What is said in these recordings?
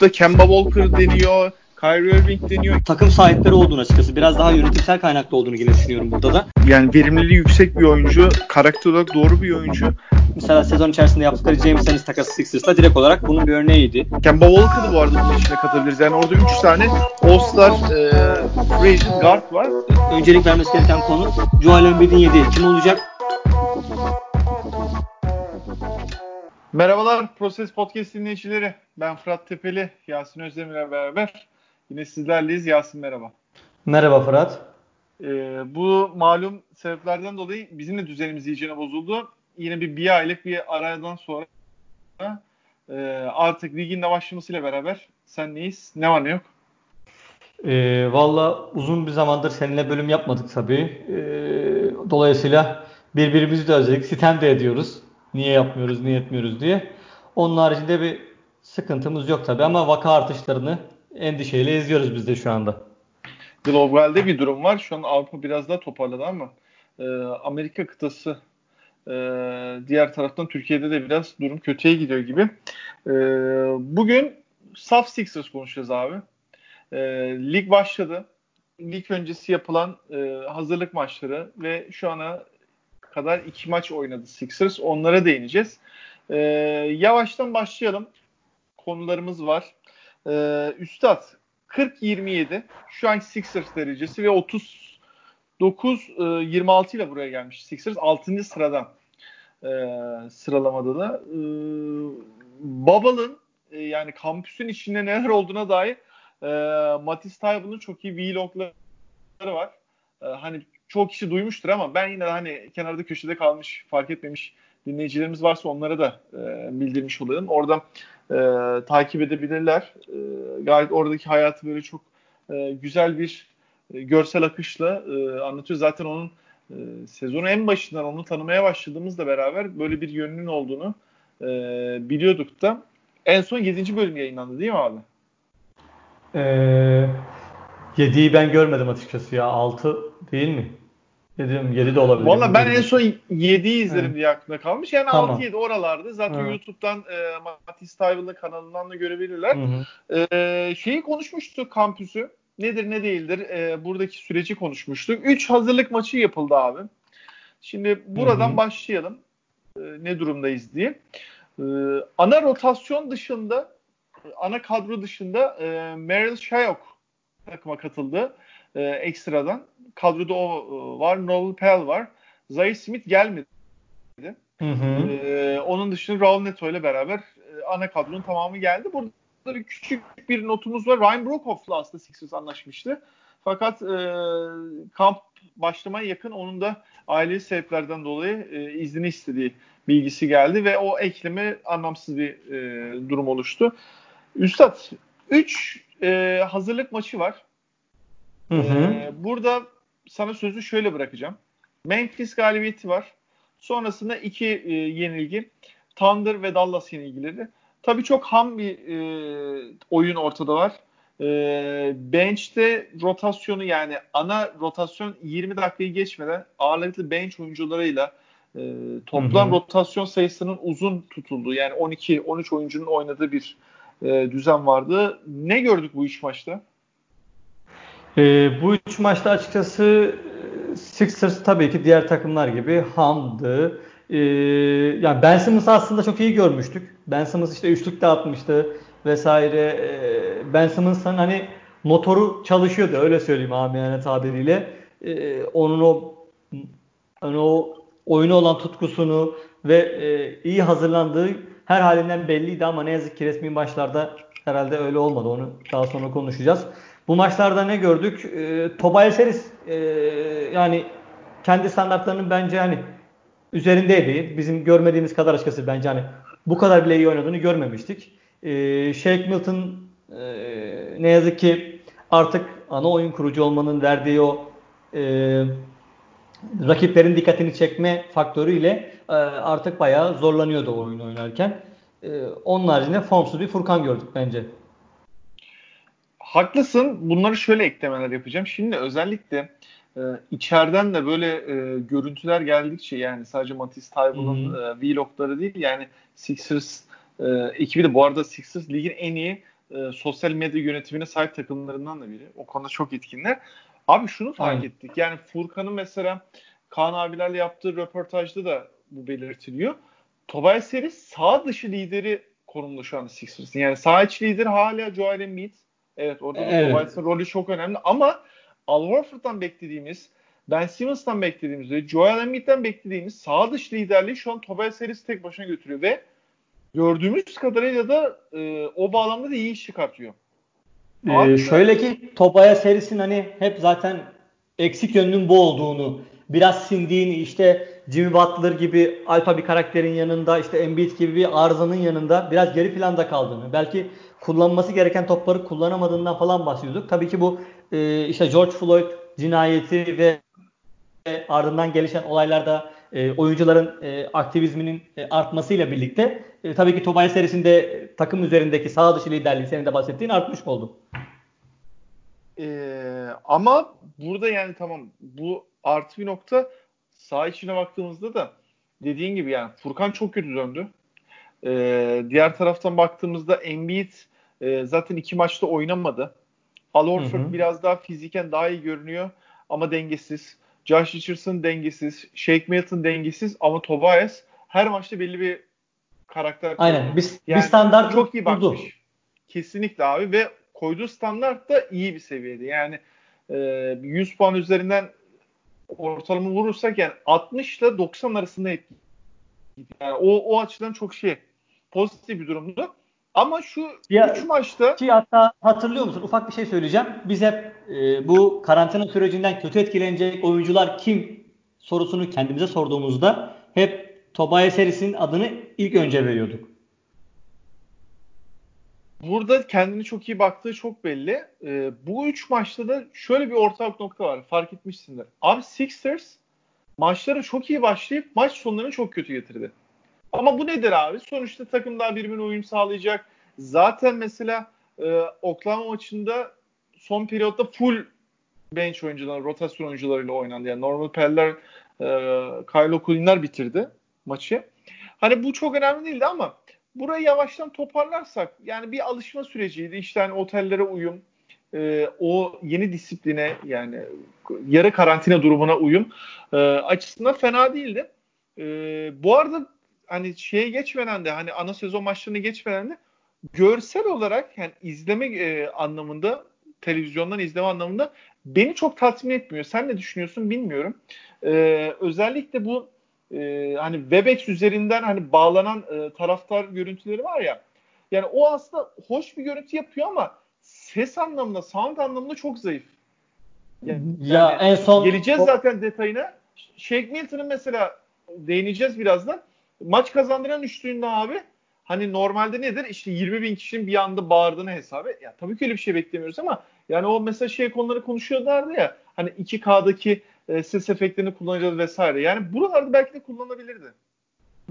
da Kemba Walker deniyor. Kyrie Irving deniyor. Takım sahipleri olduğunu açıkçası. Biraz daha yönetimsel kaynaklı olduğunu yine düşünüyorum burada da. Yani verimliliği yüksek bir oyuncu. Karakter olarak doğru bir oyuncu. Mesela sezon içerisinde yaptıkları James Ennis takası Sixers'la direkt olarak bunun bir örneğiydi. Kemba Walker'ı bu arada bunun içine katabiliriz. Yani orada 3 tane All-Star e, free guard var. Öncelik vermesi gereken konu Joel Embiid'in yediği kim olacak? Merhabalar Proses Podcast dinleyicileri. Ben Fırat Tepeli, Yasin Özdemir'le beraber yine sizlerleyiz. Yasin merhaba. Merhaba Fırat. Ee, bu malum sebeplerden dolayı bizim de düzenimiz iyicene bozuldu. Yine bir bir aylık bir aradan sonra e, artık ligin de başlamasıyla beraber sen neyiz? Ne var ne yok? E, Valla uzun bir zamandır seninle bölüm yapmadık tabii. E, dolayısıyla birbirimizi de özledik. Sitem de ediyoruz. Niye yapmıyoruz, niye etmiyoruz diye. Onun haricinde bir sıkıntımız yok tabii ama vaka artışlarını endişeyle izliyoruz biz de şu anda. Globalde bir durum var. Şu an Avrupa biraz daha toparladı ama e, Amerika kıtası e, diğer taraftan Türkiye'de de biraz durum kötüye gidiyor gibi. E, bugün Saf Sixers konuşacağız abi. E, lig başladı. Lig öncesi yapılan e, hazırlık maçları ve şu ana kadar iki maç oynadı Sixers. Onlara değineceğiz. E, yavaştan başlayalım. Konularımız var. E, Üstad 40-27 şu anki Sixers derecesi ve 39 26 ile buraya gelmiş. Sixers 6. sıradan e, sıralamada da. E, Bubble'ın e, yani kampüsün içinde neler olduğuna dair e, Matisse Taibel'ın çok iyi vlogları var. E, hani çok kişi duymuştur ama ben yine hani kenarda köşede kalmış, fark etmemiş dinleyicilerimiz varsa onlara da e, bildirmiş olayım. Orada e, takip edebilirler. E, gayet oradaki hayatı böyle çok e, güzel bir e, görsel akışla e, anlatıyor. Zaten onun e, sezonun en başından onu tanımaya başladığımızla beraber böyle bir yönünün olduğunu e, biliyorduk da. En son 7. bölüm yayınlandı değil mi abi? Ee, 7'yi ben görmedim açıkçası ya. 6 değil mi? Dedim 7 de olabilir. Valla ben en son 7'yi izlerim evet. diye aklımda kalmış. Yani tamam. 6-7 oralarda. Zaten evet. YouTube'dan e, Matisse Tayvel'ın kanalından da görebilirler. Hı hı. E, şeyi konuşmuştuk kampüsü. Nedir ne değildir e, buradaki süreci konuşmuştuk. 3 hazırlık maçı yapıldı abi. Şimdi buradan hı hı. başlayalım. E, ne durumdayız diye. E, ana rotasyon dışında ana kadro dışında e, Meryl Shayok takıma katıldı e, ekstradan. Kadroda o e, var. Noel Pell var. Zay Smith gelmedi. Hı hı. E, onun dışında Raul Neto ile beraber e, ana kadronun tamamı geldi. Burada bir küçük bir notumuz var. Ryan Brokoff'la aslında Sixers anlaşmıştı. Fakat e, kamp başlamaya yakın onun da aile sebeplerden dolayı e, izni istediği bilgisi geldi ve o ekleme anlamsız bir e, durum oluştu. Üstad 3 e, hazırlık maçı var. Hı hı. Ee, burada sana sözü şöyle bırakacağım. Memphis galibiyeti var. Sonrasında iki e, yenilgi. Thunder ve Dallas yenilgileri. Tabii çok ham bir e, oyun ortada var. E, bench'te rotasyonu yani ana rotasyon 20 dakikayı geçmeden ağırlıklı bench oyuncularıyla e, toplam hı hı. rotasyon sayısının uzun tutulduğu yani 12-13 oyuncunun oynadığı bir e, düzen vardı. Ne gördük bu iş maçta? E, bu üç maçta açıkçası Sixers tabii ki diğer takımlar gibi hamdı. E, yani Ben Simmons'ı aslında çok iyi görmüştük. Ben Simmons işte üçlük de atmıştı vesaire. E, ben Simmons'ın hani motoru çalışıyordu öyle söyleyeyim amiyane tabiriyle. E, onun o hani o oyunu olan tutkusunu ve e, iyi hazırlandığı her halinden belliydi ama ne yazık ki resmi maçlarda herhalde öyle olmadı. Onu daha sonra konuşacağız. Bu maçlarda ne gördük? E, Tobias Harris e, yani kendi standartlarının bence hani üzerindeydi. Bizim görmediğimiz kadar açıkçası bence hani bu kadar bile iyi oynadığını görmemiştik. E, Shake Milton e, ne yazık ki artık ana oyun kurucu olmanın verdiği o e, rakiplerin dikkatini çekme faktörüyle e, artık bayağı zorlanıyordu oyun oynarken. E, onun haricinde formsuz bir Furkan gördük bence. Haklısın. Bunları şöyle eklemeler yapacağım. Şimdi özellikle e, içeriden de böyle e, görüntüler geldikçe yani sadece Matisse Taibel'ın e, vlogları değil yani Sixers e, ekibi de bu arada Sixers ligin en iyi e, sosyal medya yönetimine sahip takımlarından da biri. O konuda çok etkinler. Abi şunu fark Aynen. ettik. Yani Furkan'ın mesela Kaan abilerle yaptığı röportajda da bu belirtiliyor. Tobias Harris sağ dışı lideri konumda şu anda Sixers'ın. Yani sağ iç lider hala Joel Embiid. Evet orada evet. Tobias'ın rolü çok önemli ama Al Horford'dan beklediğimiz Ben Simmons'tan beklediğimiz ve Joel Embiid'den beklediğimiz sağ dış liderliği şu an Tobias Harris tek başına götürüyor ve gördüğümüz kadarıyla da e, o bağlamda da iyi iş çıkartıyor. Ee, şöyle ki Tobias Harris'in hani hep zaten eksik yönünün bu olduğunu biraz sindiğini işte Jimmy Butler gibi alfa bir karakterin yanında işte Embiid gibi bir arızanın yanında biraz geri planda kaldığını belki kullanması gereken topları kullanamadığından falan bahsediyorduk. Tabii ki bu e, işte George Floyd cinayeti ve ardından gelişen olaylarda e, oyuncuların e, aktivizminin e, artmasıyla birlikte e, tabii ki Tobias serisinde takım üzerindeki sağ dışı liderliği senin de bahsettiğin artmış oldu. Ee, ama burada yani tamam bu artı bir nokta sağ içine baktığımızda da dediğin gibi yani Furkan çok kötü döndü. Ee, diğer taraftan baktığımızda Embiid e, zaten iki maçta oynamadı. Al Horford biraz daha fiziken daha iyi görünüyor ama dengesiz. Josh Richardson dengesiz. Shake Milton dengesiz ama Tobias her maçta belli bir karakter. Aynen. Bir, yani bir standart çok iyi bakmış. Kurdu. Kesinlikle abi ve koyduğu standart da iyi bir seviyede. Yani e, 100 puan üzerinden ortalama vurursak yani 60 ile 90 arasında hep yani o, o açıdan çok şey pozitif bir durumdu. Ama şu 3 maçta ki hatta hatırlıyor musun? Ufak bir şey söyleyeceğim. Biz hep e, bu karantina sürecinden kötü etkilenecek oyuncular kim sorusunu kendimize sorduğumuzda hep Tobias Harris'in adını ilk önce veriyorduk. Burada kendini çok iyi baktığı çok belli. E, bu üç maçta da şöyle bir ortak nokta var. Fark etmişsindir. Abi Sixers maçlara çok iyi başlayıp maç sonlarını çok kötü getirdi. Ama bu nedir abi? Sonuçta takım daha birbirine uyum sağlayacak. Zaten mesela e, Oklahoma maçında son periyotta full bench oyuncular, rotasyon oyuncularıyla oynandı. Yani normal Peller, e, Kylo Kulinler bitirdi maçı. Hani bu çok önemli değildi ama burayı yavaştan toparlarsak yani bir alışma süreciydi. İşte hani otellere uyum, e, o yeni disipline yani yarı karantina durumuna uyum e, açısından fena değildi. E, bu arada hani şeye geçmeden de hani ana sezon maçlarını geçmeden de görsel olarak yani izleme e, anlamında televizyondan izleme anlamında beni çok tatmin etmiyor. Sen ne düşünüyorsun bilmiyorum. E, özellikle bu e, hani Webex üzerinden hani bağlanan e, taraftar görüntüleri var ya. Yani o aslında hoş bir görüntü yapıyor ama ses anlamında, sound anlamında çok zayıf. Yani, ya yani en son geleceğiz o... zaten detayına. Shake Milton'ın mesela değineceğiz birazdan. Maç kazandıran üçlüğünde abi hani normalde nedir? İşte 20 bin kişinin bir anda bağırdığını hesabı. Ya tabii ki öyle bir şey beklemiyoruz ama yani o mesela şey konuları konuşuyorlardı ya. Hani 2K'daki e, ses efektlerini kullanacağız vesaire. Yani buralarda belki de kullanabilirdi.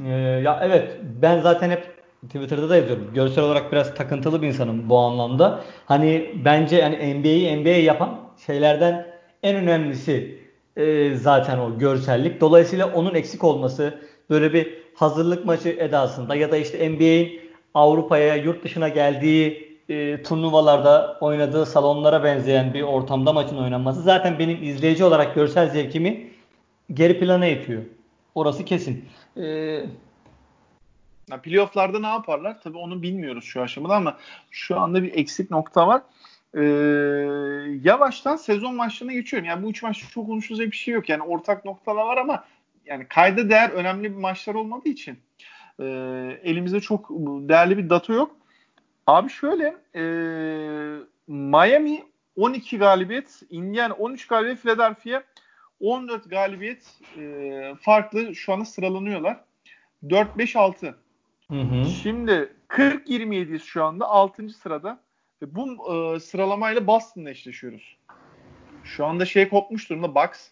Ee, ya evet ben zaten hep Twitter'da da yazıyorum. Görsel olarak biraz takıntılı bir insanım bu anlamda. Hani bence yani NBA'yi NBA yapan şeylerden en önemlisi e, zaten o görsellik. Dolayısıyla onun eksik olması böyle bir hazırlık maçı edasında ya da işte NBA'in Avrupa'ya yurt dışına geldiği e, turnuvalarda oynadığı salonlara benzeyen bir ortamda maçın oynanması zaten benim izleyici olarak görsel zevkimi geri plana itiyor. Orası kesin. Yani playoff'larda ne yaparlar? Tabii onu bilmiyoruz şu aşamada ama şu anda bir eksik nokta var. Ee, yavaştan sezon maçlarına geçiyorum. Yani bu üç maç çok konuşulacak bir şey yok. Yani ortak noktalar var ama yani kayda değer önemli bir maçlar olmadığı için e, elimizde çok değerli bir data yok. Abi şöyle e, Miami 12 galibiyet, Indiana 13 galibiyet, Philadelphia 14 galibiyet e, farklı şu anda sıralanıyorlar. 4-5-6. Hı hı. Şimdi 40-27'yiz şu anda 6. sırada. Ve bu e, sıralamayla Boston'la eşleşiyoruz. Şu anda şey kopmuş durumda Bucks.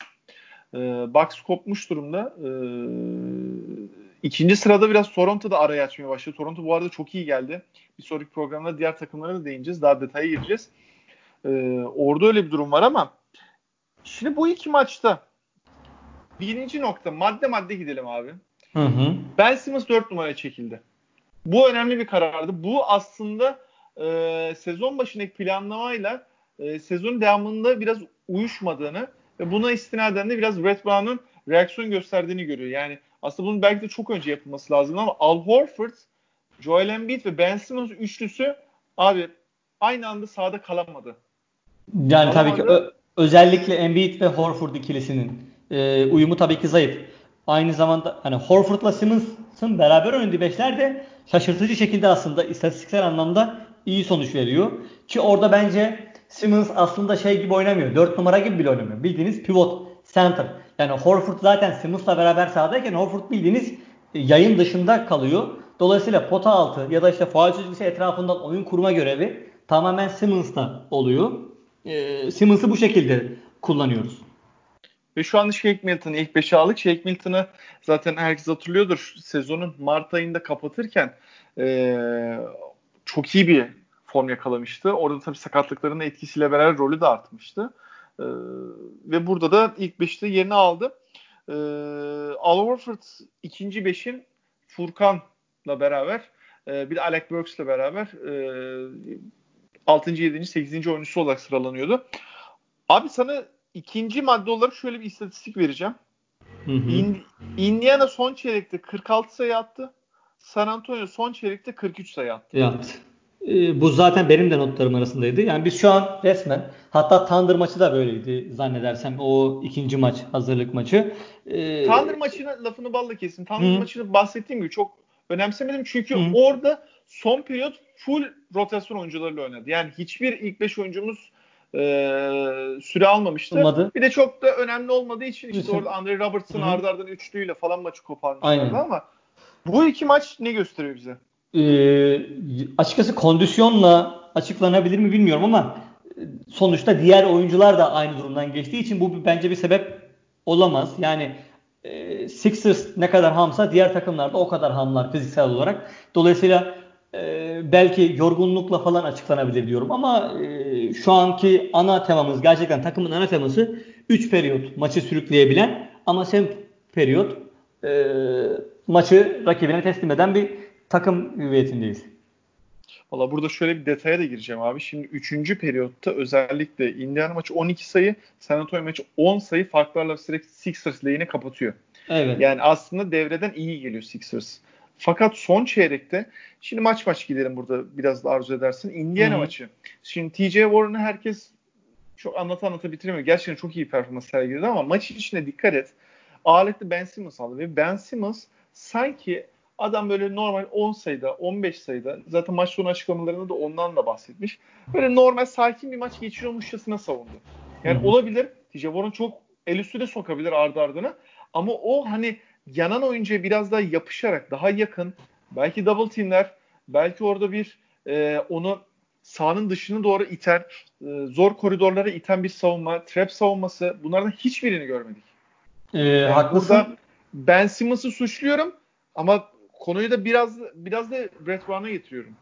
E, Bucks kopmuş durumda. E, ikinci sırada biraz Toronto'da araya açmaya başladı. Toronto bu arada çok iyi geldi. Bir sonraki programda diğer takımlara da değineceğiz. Daha detaya gireceğiz. E, orada öyle bir durum var ama şimdi bu iki maçta birinci nokta madde madde gidelim abi. Hı hı. Ben Simmons 4 numaraya çekildi. Bu önemli bir karardı. Bu aslında e, sezon başındaki planlamayla e, sezonun devamında biraz uyuşmadığını ve buna istinaden de biraz Brett Brown'un reaksiyon gösterdiğini görüyor. Yani aslında bunun belki de çok önce yapılması lazım ama Al Horford, Joel Embiid ve Ben Simmons üçlüsü abi aynı anda sahada kalamadı. Yani kalamadı. tabii ki ö- özellikle Embiid ve Horford ikilisinin e, uyumu tabii ki zayıf. Aynı zamanda hani Horford'la Simmons'ın beraber oynadığı beşler de şaşırtıcı şekilde aslında istatistiksel anlamda iyi sonuç veriyor. Ki orada bence Simmons aslında şey gibi oynamıyor. 4 numara gibi bile oynamıyor. Bildiğiniz pivot, center. Yani Horford zaten Simmons'la beraber sahadayken Horford bildiğiniz yayın dışında kalıyor. Dolayısıyla pota altı ya da işte faal çizgisi etrafından oyun kurma görevi tamamen Simmons'ta oluyor. Ee, Simmons'ı bu şekilde kullanıyoruz. Ve şu an Shake Milton'ı ilk 5'e aldık. Shake Milton'ı zaten herkes hatırlıyordur. Sezonun Mart ayında kapatırken ee, çok iyi bir form yakalamıştı. Orada tabii sakatlıkların etkisiyle beraber rolü de artmıştı. Ee, ve burada da ilk 5'te yerini aldı. Ee, Al Horford ikinci beşin Furkan'la beraber e, bir de Alec Burks'la beraber e, 6. 7. 8. oyuncusu olarak sıralanıyordu. Abi sana ikinci madde olarak şöyle bir istatistik vereceğim. Hı hı. In, Indiana son çeyrekte 46 sayı attı. San Antonio son çeyrekte 43 sayı attı. Yaptı. Ee, bu zaten benim de notlarım arasındaydı. Yani biz şu an resmen hatta Thunder maçı da böyleydi zannedersem o ikinci maç hazırlık maçı. Ee, Thunder maçına lafını balla kesin. Thunder hı. maçını bahsettiğim gibi çok önemsemedim çünkü hı. orada son periyot full rotasyon oyuncularıyla oynadı. Yani hiçbir ilk 5 oyuncumuz e, süre almamıştı. Olmadı. Bir de çok da önemli olmadığı için işte orada Andre Robertson ardı ardına üçlüyle falan maçı koparmışlardı ama bu iki maç ne gösteriyor bize? Ee, açıkçası kondisyonla açıklanabilir mi bilmiyorum ama sonuçta diğer oyuncular da aynı durumdan geçtiği için bu bence bir sebep olamaz. Yani e, Sixers ne kadar hamsa diğer takımlar da o kadar hamlar fiziksel olarak. Dolayısıyla e, belki yorgunlukla falan açıklanabilir diyorum ama e, şu anki ana temamız gerçekten takımın ana teması 3 periyot maçı sürükleyebilen ama sen periyot e, maçı rakibine teslim eden bir takım hüviyetindeyiz. Valla burada şöyle bir detaya da gireceğim abi. Şimdi 3. periyotta özellikle Indiana maçı 12 sayı, San Antonio maçı 10 sayı farklarla sürekli Sixers lehine kapatıyor. Evet. Yani aslında devreden iyi geliyor Sixers. Fakat son çeyrekte şimdi maç maç gidelim burada biraz da arzu edersin. Indiana Hı-hı. maçı. Şimdi TJ Warren'ı herkes çok anlata anlata bitiremiyor. Gerçekten çok iyi performans sergiledi ama maç içine dikkat et. Ağırlıklı Ben Simmons aldı ve Ben Simmons sanki Adam böyle normal 10 sayıda, 15 sayıda zaten maç sonu açıklamalarında da ondan da bahsetmiş. Böyle normal sakin bir maç geçiriyormuşçasına savundu. Yani Hı-hı. olabilir. Warren çok el üstü de sokabilir ardı ardına. Ama o hani yanan oyuncuya biraz daha yapışarak daha yakın belki double teamler belki orada bir e, onu sahanın dışını doğru iten e, zor koridorlara iten bir savunma trap savunması bunlardan hiçbirini görmedik. Ee, yani haklısın. Ben Simmons'ı suçluyorum ama konuyu da biraz biraz da Brett Brown'a getiriyorum.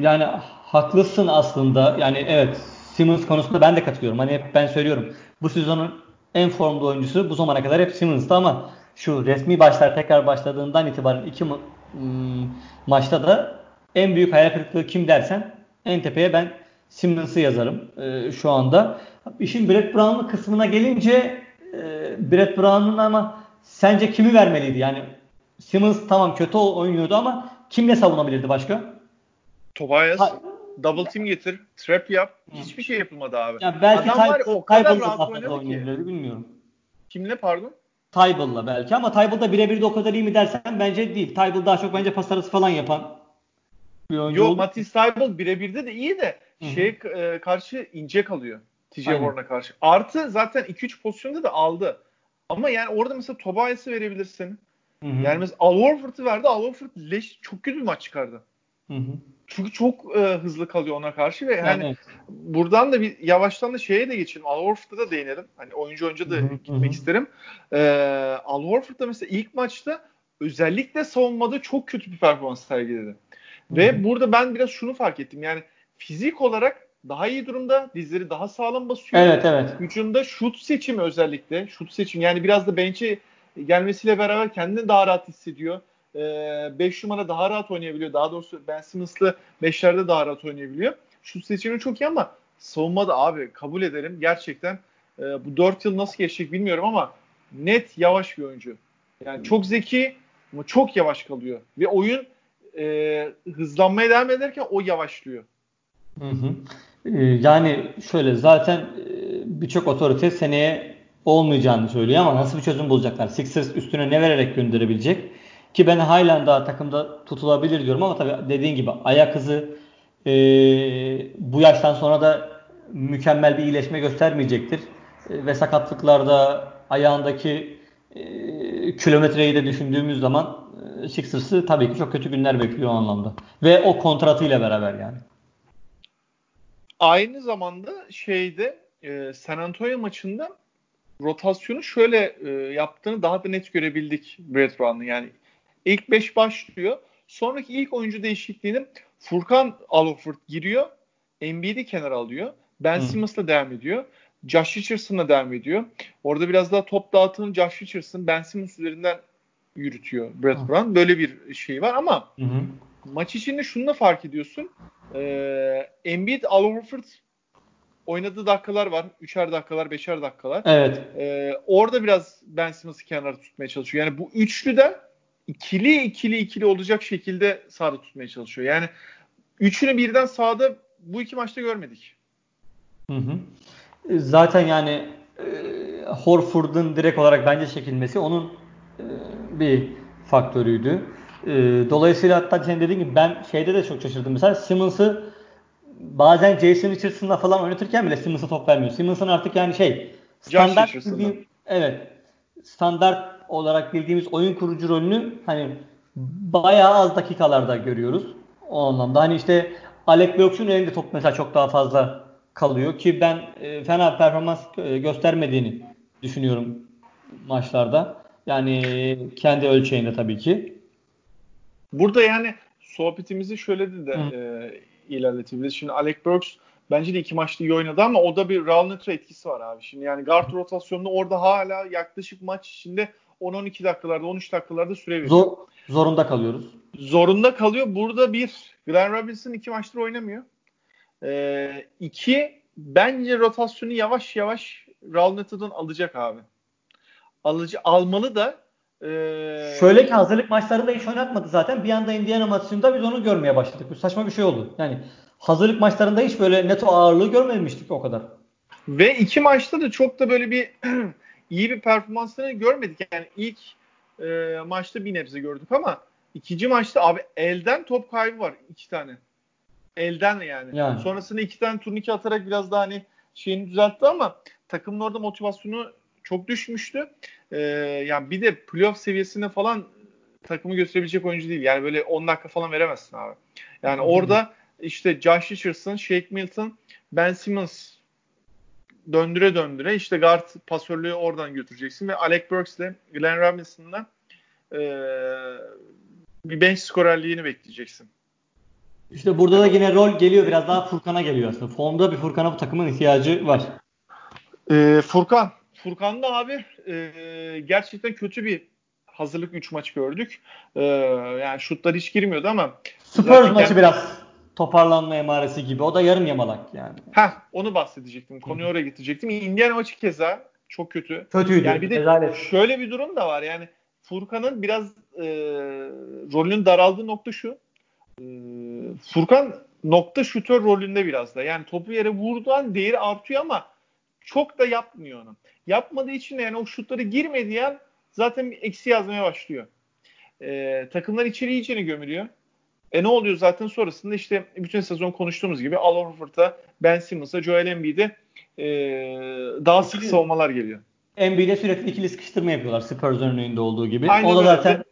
Yani haklısın aslında. Yani evet Simmons konusunda ben de katılıyorum. Hani hep ben söylüyorum. Bu sezonun en formda oyuncusu bu zamana kadar hep Simmons'tı ama şu resmi başlar tekrar başladığından itibaren iki ma- ım, maçta da en büyük hayal kırıklığı kim dersen en tepeye ben Simmons'ı yazarım e, şu anda. İşin Brett Brown'un kısmına gelince e, Brett Brown'un ama sence kimi vermeliydi? Yani Simmons tamam kötü oynuyordu ama kimle savunabilirdi başka? Tobias ha. double team getir, trap yap. Hiçbir şey yapılmadı abi. Ya belki Adam var o kadar rahat oynadı ki. Bilmiyorum. Kimle pardon? Tybal'la belki ama Tybal'da birebir de o kadar iyi mi dersen bence değil. Tybal daha çok bence pas arası falan yapan bir oyuncu Yok Matisse Tybal birebirde de iyi de şey e, karşı ince kalıyor. TJ Warren'a karşı. Artı zaten 2-3 pozisyonda da aldı. Ama yani orada mesela Tobias'ı verebilirsin. Hı hı. Yani mesela Al Horford'u verdi. Al Horford leş, çok kötü bir maç çıkardı. Hı hı. Çünkü çok e, hızlı kalıyor ona karşı ve yani evet. buradan da bir yavaştan da şeye de geçelim. Al Horford'a da değinelim. Hani oyuncu oyuncu da hı hı. gitmek hı. isterim. E, Al Horford da mesela ilk maçta özellikle savunmada çok kötü bir performans sergiledi. Hı hı. Ve burada ben biraz şunu fark ettim. Yani fizik olarak daha iyi durumda. Dizleri daha sağlam basıyor. Evet evet. Hücumda şut seçimi özellikle. Şut seçimi yani biraz da bench'e gelmesiyle beraber kendini daha rahat hissediyor. 5 numara daha rahat oynayabiliyor. Daha doğrusu Ben Simmons'lı 5'lerde daha rahat oynayabiliyor. Şu seçimi çok iyi ama savunmada abi kabul ederim gerçekten e, bu 4 yıl nasıl geçecek bilmiyorum ama net yavaş bir oyuncu. Yani çok zeki ama çok yavaş kalıyor. Ve oyun e, hızlanmaya devam ederken o yavaşlıyor. Hı hı. Ee, yani şöyle zaten e, birçok otorite seneye olmayacağını söylüyor ama nasıl bir çözüm bulacaklar? Sixers üstüne ne vererek gönderebilecek? Ki ben halen daha takımda tutulabilir diyorum ama tabii dediğin gibi ayak hızı e, bu yaştan sonra da mükemmel bir iyileşme göstermeyecektir. E, ve sakatlıklarda ayağındaki e, kilometreyi de düşündüğümüz zaman e, Sixers'ı tabii ki çok kötü günler bekliyor o anlamda. Ve o kontratıyla beraber yani. Aynı zamanda şeyde e, San Antonio maçında rotasyonu şöyle e, yaptığını daha da net görebildik Brett Brown'un. Yani ilk 5 başlıyor. Sonraki ilk oyuncu değişikliğinin Furkan Aloford giriyor. Embiid'i kenara alıyor. Ben Simmons'la devam ediyor. Josh Richardson'la devam ediyor. Orada biraz daha top dağıtını Josh Richardson Ben Simmons üzerinden yürütüyor Brett Hı. Brown. Böyle bir şey var ama hı. maç içinde şunu da fark ediyorsun. Ee, Embiid, Al Horford oynadığı dakikalar var. Üçer dakikalar, beşer dakikalar. Evet. Ee, orada biraz Ben Simmons'ı kenara tutmaya çalışıyor. Yani bu üçlü de ikili ikili ikili olacak şekilde sahada tutmaya çalışıyor. Yani üçünü birden sahada bu iki maçta görmedik. Hı hı. Zaten yani e, Horford'un direkt olarak bence çekilmesi onun e, bir faktörüydü. E, dolayısıyla hatta senin dediğin gibi ben şeyde de çok şaşırdım. Mesela Simmons'ı bazen Jason Richardson'la falan oynatırken bile Simmons'a top vermiyor. Simmons'ın artık yani şey standart bildiğim, evet standart olarak bildiğimiz oyun kurucu rolünü hani bayağı az dakikalarda görüyoruz. O anlamda hani işte Alec Burks'un elinde top mesela çok daha fazla kalıyor ki ben e, fena performans e, göstermediğini düşünüyorum maçlarda. Yani kendi ölçeğinde tabii ki. Burada yani sohbetimizi şöyle de, e, ilerletebiliriz. Şimdi Alec Burks bence de iki maçta iyi oynadı ama o da bir Raul etkisi var abi. Şimdi yani guard rotasyonunda orada hala yaklaşık maç içinde 10-12 dakikalarda 13 dakikalarda süre veriyor. Zor, zorunda kalıyoruz. Zorunda kalıyor. Burada bir Glenn Robinson iki maçtır oynamıyor. Ee, iki bence rotasyonu yavaş yavaş Raul alacak abi. Alıcı almalı da ee... Şöyle ki hazırlık maçlarında hiç oynatmadı zaten. Bir anda Indiana maçında biz onu görmeye başladık. Bu saçma bir şey oldu. Yani hazırlık maçlarında hiç böyle neto ağırlığı görmemiştik o kadar. Ve iki maçta da çok da böyle bir iyi bir performansını görmedik. Yani ilk e, maçta bir nebze gördük ama ikinci maçta abi elden top kaybı var iki tane. Elden yani. yani. Sonrasında iki tane turnike atarak biraz daha hani şeyini düzeltti ama takımın orada motivasyonu çok düşmüştü. Ee, yani bir de playoff seviyesine falan takımı götürebilecek oyuncu değil. Yani böyle 10 dakika falan veremezsin abi. Yani Hı-hı. orada işte Josh Richardson, Shake Milton, Ben Simmons döndüre döndüre işte guard pasörlüğü oradan götüreceksin ve Alec Burks ile Glenn Robinson'la e, bir bench skorerliğini bekleyeceksin. İşte burada da yine rol geliyor biraz daha Furkan'a geliyor aslında. Formda bir Furkan'a bu takımın ihtiyacı var. E, Furkan. Furkan da abi e, gerçekten kötü bir hazırlık 3 maç gördük. E, yani şutlar hiç girmiyordu ama Spurs maçı biraz toparlanma emaresi gibi. O da yarım yamalak yani. Heh, onu bahsedecektim. Konuyu oraya getirecektim. Indiana maçı keza çok kötü. Kötüydü. Yani bir de Rezalet. şöyle bir durum da var. Yani Furkan'ın biraz e, rolünün daraldığı nokta şu. E, Furkan nokta şutör rolünde biraz da. Yani topu yere vurduğun değeri artıyor ama çok da yapmıyor onu. Yapmadığı için de yani o şutları girmediği an zaten eksi yazmaya başlıyor. E, takımlar içeri iyicene gömülüyor. E ne oluyor zaten sonrasında işte bütün sezon konuştuğumuz gibi Al Horford'a, Ben Simmons'a, Joel Embiid'e e, daha sık savunmalar geliyor. Embiid'e sürekli ikili sıkıştırma yapıyorlar Spurs örneğinde olduğu gibi. Aynen o da zaten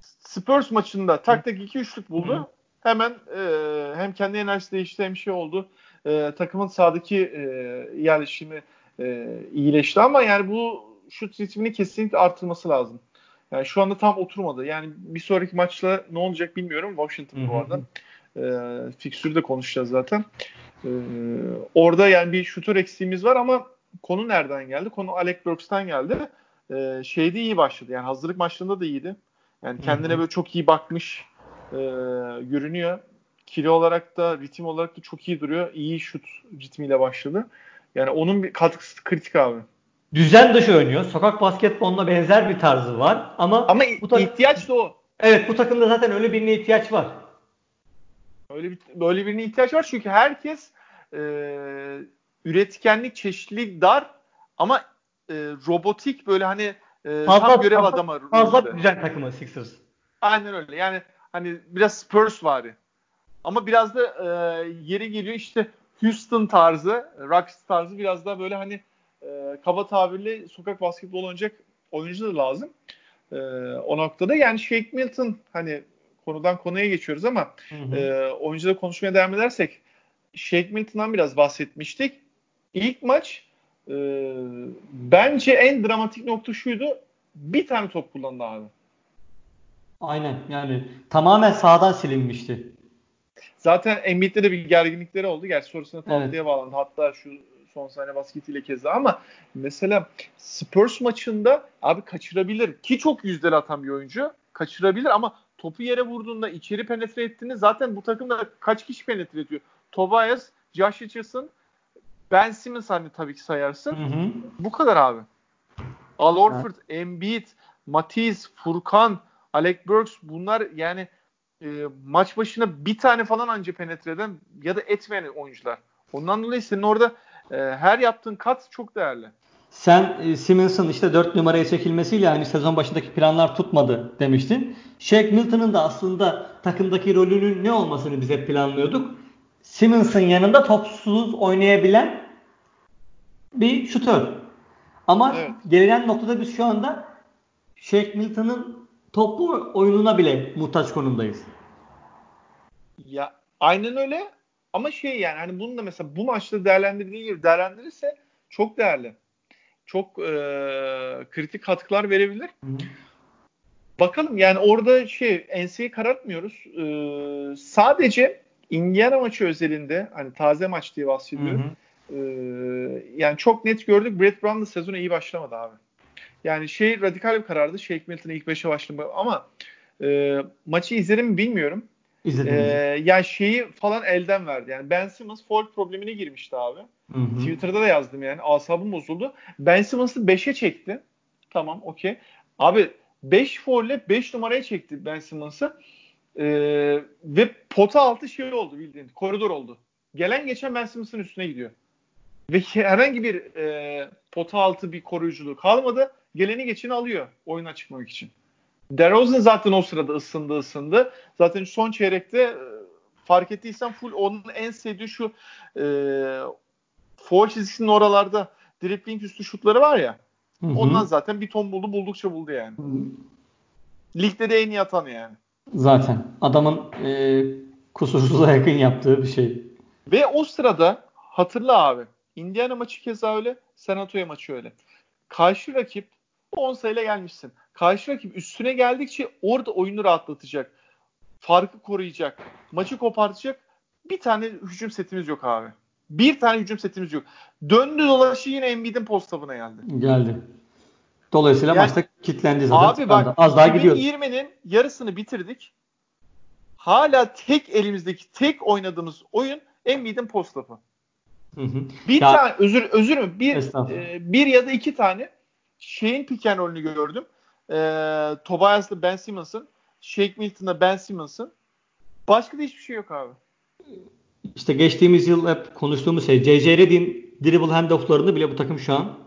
Spurs maçında tak tak 2 üçlük buldu. Hı. Hemen e, hem kendi enerjisi değişti hem şey oldu. E, takımın sağdaki e, yerleşimi e, iyileşti ama yani bu şut ritmini kesinlikle artırması lazım. Yani şu anda tam oturmadı. Yani bir sonraki maçla ne olacak bilmiyorum. Washington bu arada. E, fikstürde konuşacağız zaten. E, orada yani bir şutör eksiğimiz var ama konu nereden geldi? Konu Alec Burks'tan geldi. E, şeyde iyi başladı. Yani hazırlık maçlarında da iyiydi. Yani kendine Hı-hı. böyle çok iyi bakmış e, görünüyor. Kilo olarak da ritim olarak da çok iyi duruyor. İyi şut ritmiyle başladı. Yani onun bir katkısı kritik abi. Düzen dışı oynuyor. Sokak basketboluna benzer bir tarzı var ama ama bu tak- ihtiyaç da o. Evet bu takımda zaten öyle birine ihtiyaç var. Öyle bir böyle birine ihtiyaç var çünkü herkes e, üretkenlik, çeşitlilik dar ama e, robotik böyle hani e, fazla, tam görev fazla, adamı. Fazla düzen takımı Sixers. Aynen öyle. Yani hani biraz Spurs vari. Ama biraz da e, yeri geliyor işte Houston tarzı, Rockets tarzı biraz daha böyle hani e, kaba tabirle sokak basketbol oynayacak oyuncu da lazım. E, o noktada yani Shake Milton hani konudan konuya geçiyoruz ama hı hı. e, oyuncuda konuşmaya devam edersek Shake Milton'dan biraz bahsetmiştik. İlk maç e, bence en dramatik nokta şuydu. Bir tane top kullandı abi. Aynen yani tamamen sağdan silinmişti. Zaten Embiid'de de bir gerginlikleri oldu. Gerçi sonrasında tatlıya evet. bağlandı. Hatta şu son saniye basketiyle keza ama mesela Spurs maçında abi kaçırabilir ki çok yüzdeli atan bir oyuncu kaçırabilir ama topu yere vurduğunda içeri penetre ettiğinde zaten bu takımda kaç kişi penetre ediyor? Tobias, Josh Richardson, Ben Simmons hani tabii ki sayarsın. Hı hı. Bu kadar abi. Al Horford, evet. Embiid, Matisse, Furkan, Alec Burks bunlar yani e, maç başına bir tane falan anca penetre eden ya da etmeyen oyuncular. Ondan dolayı senin orada e, her yaptığın kat çok değerli. Sen e, Simmons'ın işte 4 numaraya çekilmesiyle hani sezon başındaki planlar tutmadı demiştin. Shaq Milton'ın da aslında takımdaki rolünün ne olmasını bize planlıyorduk. Simmons'ın yanında topsuz oynayabilen bir şutör. Ama evet. gelinen noktada biz şu anda Shaq Milton'ın toplu oyununa bile muhtaç konumdayız. Ya aynen öyle ama şey yani hani bunu da mesela bu maçta değerlendirdiği gibi değerlendirirse çok değerli. Çok e, kritik katkılar verebilir. Hı. Bakalım yani orada şey NC'yi karartmıyoruz. Ee, sadece Indiana maçı özelinde hani taze maç diye bahsediyorum. Hı hı. Ee, yani çok net gördük. Brett Brown da sezona iyi başlamadı abi. Yani şey radikal bir karardı. Shake Milton ilk 5'e başlamadı ama e, maçı izledim bilmiyorum. İzledim. Ee, yani şeyi falan elden verdi. Yani Ben Simmons foul problemine girmişti abi. Hı hı. Twitter'da da yazdım yani. Asabım bozuldu. Ben Simmons'ı 5'e çekti. Tamam okey. Abi 5 foul'le 5 numaraya çekti Ben Simmons'ı. Ee, ve pota altı şey oldu bildiğin. Koridor oldu. Gelen geçen Ben Simmons'ın üstüne gidiyor. Ve herhangi bir e, pota altı bir koruyuculuğu kalmadı. Geleni geçeni alıyor oyuna çıkmak için. DeRozan zaten o sırada ısındı ısındı. Zaten son çeyrekte e, fark ettiysen full onun en sevdiği şu e, foul çizgisinin oralarda dribbling üstü şutları var ya. Hı hı. Ondan zaten bir ton buldu buldukça buldu yani. Hı. Ligde de en iyi atan yani. Zaten adamın e, kusursuza yakın yaptığı bir şey. Ve o sırada hatırla abi. Indiana maçı keza öyle. San Antonio maçı öyle. Karşı rakip 10 sayıyla gelmişsin. Karşı rakip üstüne geldikçe orada oyunu rahatlatacak. Farkı koruyacak. Maçı kopartacak. Bir tane hücum setimiz yok abi. Bir tane hücum setimiz yok. Döndü dolaşı yine Embiid'in post geldi. Geldi. Dolayısıyla yani, maçta kilitlendi zaten. Abi bak Az daha gidiyor. 2020'nin yarısını bitirdik. Hala tek elimizdeki tek oynadığımız oyun Embiid'in post Hı hı. Bir ya, tane özür özür mü? Bir e, bir ya da iki tane şeyin pick and roll'ünü gördüm. E, Tobias'la Ben Simmons'ın, Shake Milton'la Ben Simmons'ın. Başka da hiçbir şey yok abi. İşte geçtiğimiz yıl hep konuştuğumuz şey. J.J. Redick'in dribble handoff'larını bile bu takım şu an